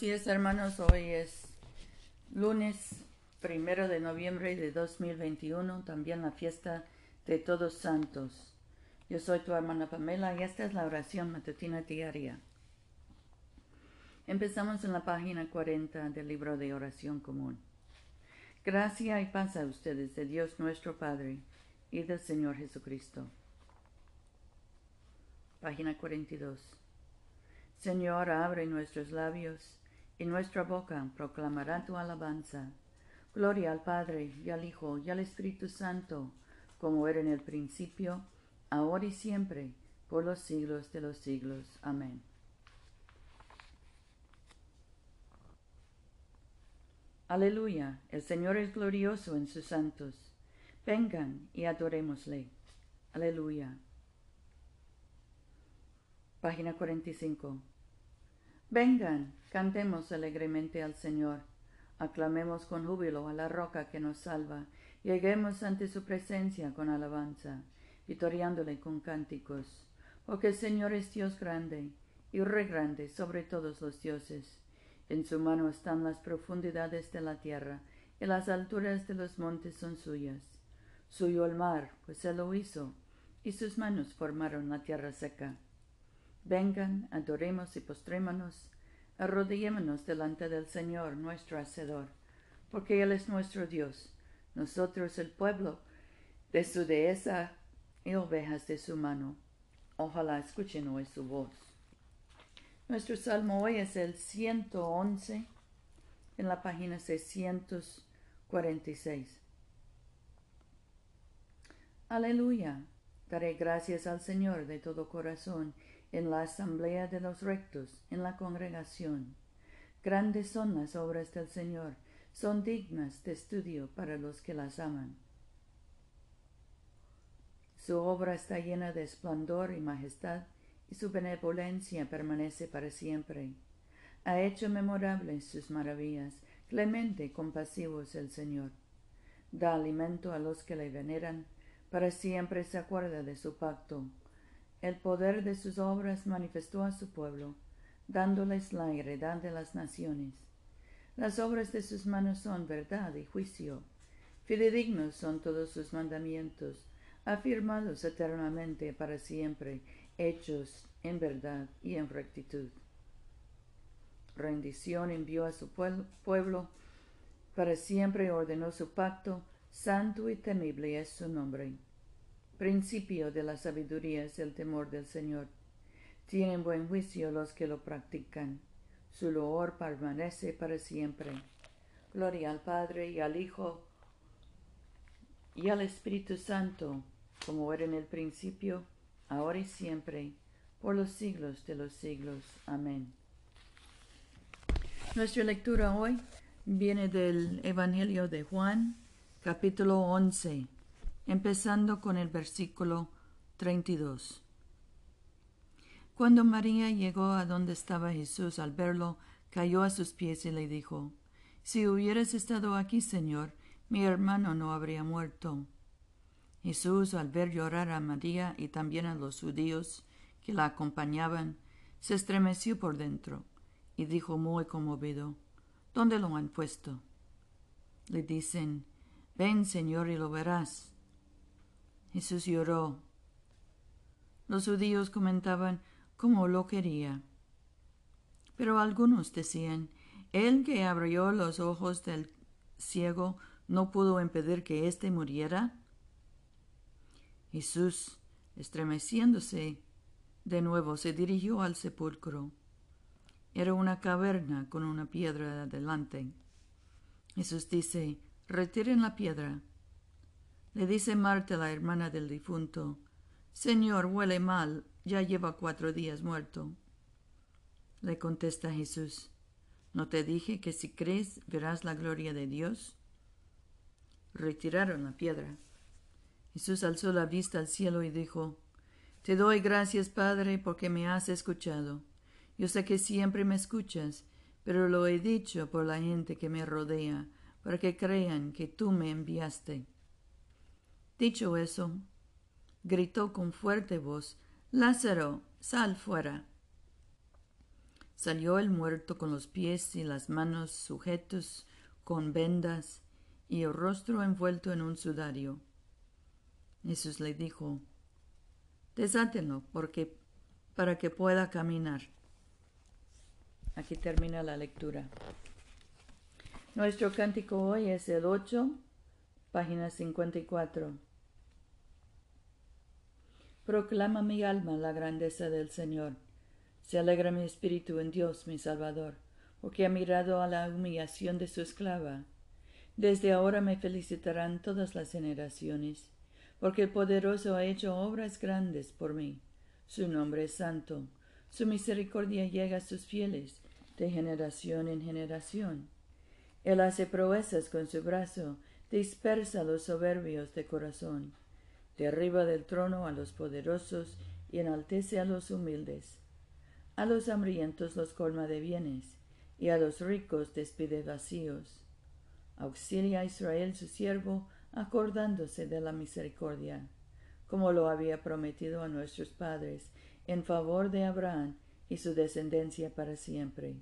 Buenos hermanos, hoy es lunes primero de noviembre de 2021, también la fiesta de Todos Santos. Yo soy tu hermana Pamela y esta es la oración matutina diaria. Empezamos en la página 40 del libro de oración común. Gracia y paz a ustedes de Dios nuestro Padre y del Señor Jesucristo. Página 42. Señor, abre nuestros labios, y nuestra boca proclamará tu alabanza. Gloria al Padre, y al Hijo, y al Espíritu Santo, como era en el principio, ahora y siempre, por los siglos de los siglos. Amén. Aleluya, el Señor es glorioso en sus santos. Vengan y adorémosle. Aleluya. Página 45. Vengan, cantemos alegremente al Señor, aclamemos con júbilo a la roca que nos salva, lleguemos ante su presencia con alabanza, vitoriándole con cánticos, porque el Señor es Dios grande y re grande sobre todos los dioses. En su mano están las profundidades de la tierra, y las alturas de los montes son suyas. Suyo el mar, pues él lo hizo, y sus manos formaron la tierra seca. Vengan, adoremos y postrémonos, arrodillémonos delante del Señor nuestro Hacedor, porque Él es nuestro Dios, nosotros el pueblo de su dehesa y ovejas de su mano. Ojalá escuchen hoy su voz. Nuestro salmo hoy es el 111 en la página 646. Aleluya. Daré gracias al Señor de todo corazón en la asamblea de los rectos, en la congregación. Grandes son las obras del Señor, son dignas de estudio para los que las aman. Su obra está llena de esplendor y majestad, y su benevolencia permanece para siempre. Ha hecho memorables sus maravillas, clemente compasivo es el Señor. Da alimento a los que le veneran, para siempre se acuerda de su pacto el poder de sus obras manifestó a su pueblo, dándoles la heredad de las naciones. Las obras de sus manos son verdad y juicio. Fidedignos son todos sus mandamientos, afirmados eternamente para siempre, hechos en verdad y en rectitud. Rendición envió a su pueblo, para siempre ordenó su pacto, santo y temible es su nombre. Principio de la sabiduría es el temor del Señor. Tienen buen juicio los que lo practican. Su loor permanece para siempre. Gloria al Padre y al Hijo y al Espíritu Santo, como era en el principio, ahora y siempre, por los siglos de los siglos. Amén. Nuestra lectura hoy viene del Evangelio de Juan, capítulo 11 empezando con el versículo 32. Cuando María llegó a donde estaba Jesús al verlo, cayó a sus pies y le dijo, Si hubieras estado aquí, Señor, mi hermano no habría muerto. Jesús, al ver llorar a María y también a los judíos que la acompañaban, se estremeció por dentro y dijo muy conmovido, ¿Dónde lo han puesto? Le dicen, Ven, Señor, y lo verás. Jesús lloró. Los judíos comentaban cómo lo quería. Pero algunos decían, el que abrió los ojos del ciego no pudo impedir que éste muriera. Jesús, estremeciéndose, de nuevo se dirigió al sepulcro. Era una caverna con una piedra adelante. Jesús dice, retiren la piedra. Le dice Marta, la hermana del difunto, Señor, huele mal, ya lleva cuatro días muerto. Le contesta Jesús, ¿no te dije que si crees verás la gloria de Dios? Retiraron la piedra. Jesús alzó la vista al cielo y dijo, Te doy gracias, Padre, porque me has escuchado. Yo sé que siempre me escuchas, pero lo he dicho por la gente que me rodea, para que crean que tú me enviaste. Dicho eso, gritó con fuerte voz, Lázaro, sal fuera. Salió el muerto con los pies y las manos sujetos con vendas y el rostro envuelto en un sudario. Jesús le dijo, Desátenlo porque, para que pueda caminar. Aquí termina la lectura. Nuestro cántico hoy es el 8, página 54. Proclama mi alma la grandeza del Señor. Se alegra mi espíritu en Dios, mi Salvador, porque ha mirado a la humillación de su esclava. Desde ahora me felicitarán todas las generaciones, porque el poderoso ha hecho obras grandes por mí. Su nombre es santo, su misericordia llega a sus fieles de generación en generación. Él hace proezas con su brazo, dispersa los soberbios de corazón, derriba del trono a los poderosos y enaltece a los humildes. A los hambrientos los colma de bienes, y a los ricos despide vacíos. Auxilia a Israel su siervo, acordándose de la misericordia, como lo había prometido a nuestros padres, en favor de Abraham y su descendencia para siempre.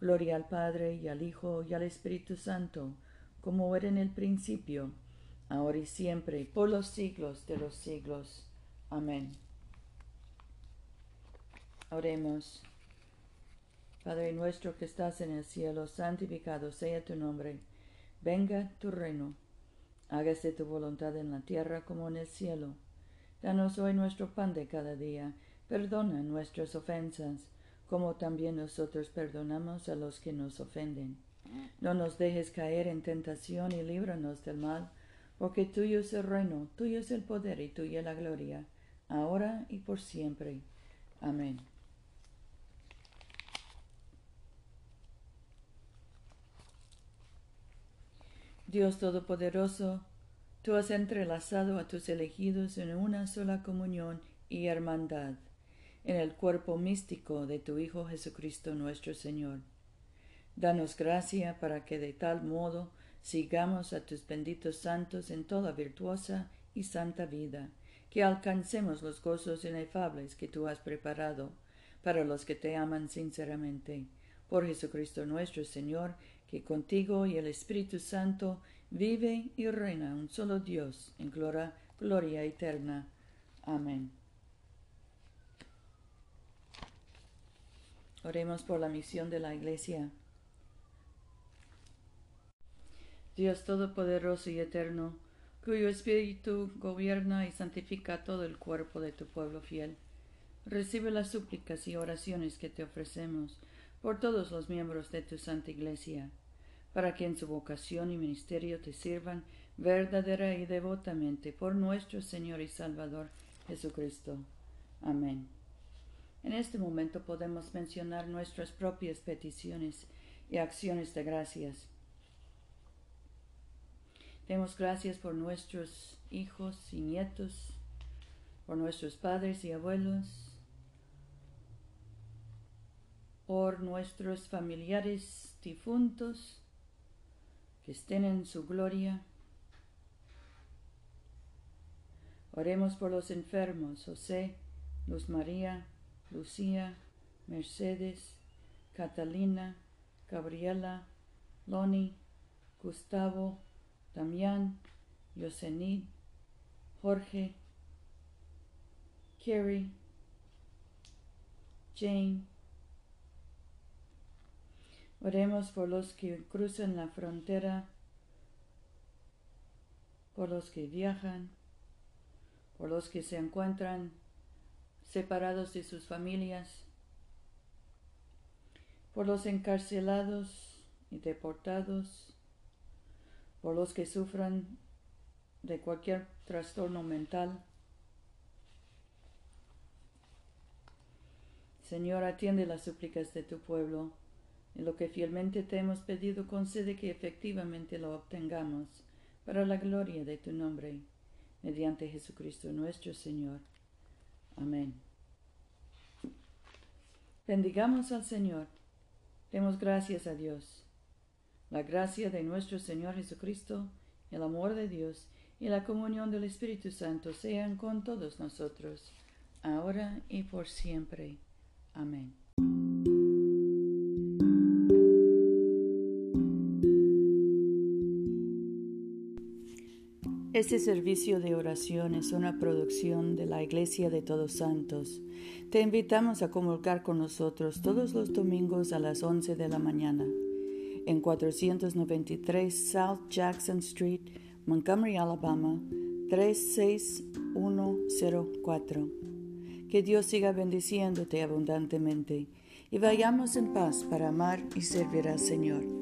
Gloria al Padre y al Hijo y al Espíritu Santo, como era en el principio, ahora y siempre, por los siglos de los siglos. Amén. Oremos. Padre nuestro que estás en el cielo, santificado sea tu nombre. Venga tu reino. Hágase tu voluntad en la tierra como en el cielo. Danos hoy nuestro pan de cada día. Perdona nuestras ofensas como también nosotros perdonamos a los que nos ofenden. No nos dejes caer en tentación y líbranos del mal, porque tuyo es el reino, tuyo es el poder y tuya la gloria, ahora y por siempre. Amén. Dios Todopoderoso, tú has entrelazado a tus elegidos en una sola comunión y hermandad en el cuerpo místico de tu Hijo Jesucristo nuestro Señor. Danos gracia para que de tal modo sigamos a tus benditos santos en toda virtuosa y santa vida, que alcancemos los gozos inefables que tú has preparado para los que te aman sinceramente. Por Jesucristo nuestro Señor, que contigo y el Espíritu Santo vive y reina un solo Dios en gloria, gloria eterna. Amén. Oremos por la misión de la Iglesia. Dios Todopoderoso y Eterno, cuyo Espíritu gobierna y santifica todo el cuerpo de tu pueblo fiel, recibe las súplicas y oraciones que te ofrecemos por todos los miembros de tu Santa Iglesia, para que en su vocación y ministerio te sirvan verdadera y devotamente por nuestro Señor y Salvador Jesucristo. Amén. En este momento podemos mencionar nuestras propias peticiones y acciones de gracias. Demos gracias por nuestros hijos y nietos, por nuestros padres y abuelos, por nuestros familiares difuntos que estén en su gloria. Oremos por los enfermos, José, Luz María, Lucía, Mercedes, Catalina, Gabriela, Loni, Gustavo, Damián, Yosenid, Jorge, Carrie, Jane. Oremos por los que cruzan la frontera, por los que viajan, por los que se encuentran separados de sus familias, por los encarcelados y deportados, por los que sufran de cualquier trastorno mental. Señor, atiende las súplicas de tu pueblo. En lo que fielmente te hemos pedido, concede que efectivamente lo obtengamos, para la gloria de tu nombre, mediante Jesucristo nuestro Señor. Amén. Bendigamos al Señor. Demos gracias a Dios. La gracia de nuestro Señor Jesucristo, el amor de Dios y la comunión del Espíritu Santo sean con todos nosotros, ahora y por siempre. Amén. Este servicio de oración es una producción de la Iglesia de Todos Santos. Te invitamos a comulgar con nosotros todos los domingos a las 11 de la mañana en 493 South Jackson Street, Montgomery, Alabama 36104. Que Dios siga bendiciéndote abundantemente y vayamos en paz para amar y servir al Señor.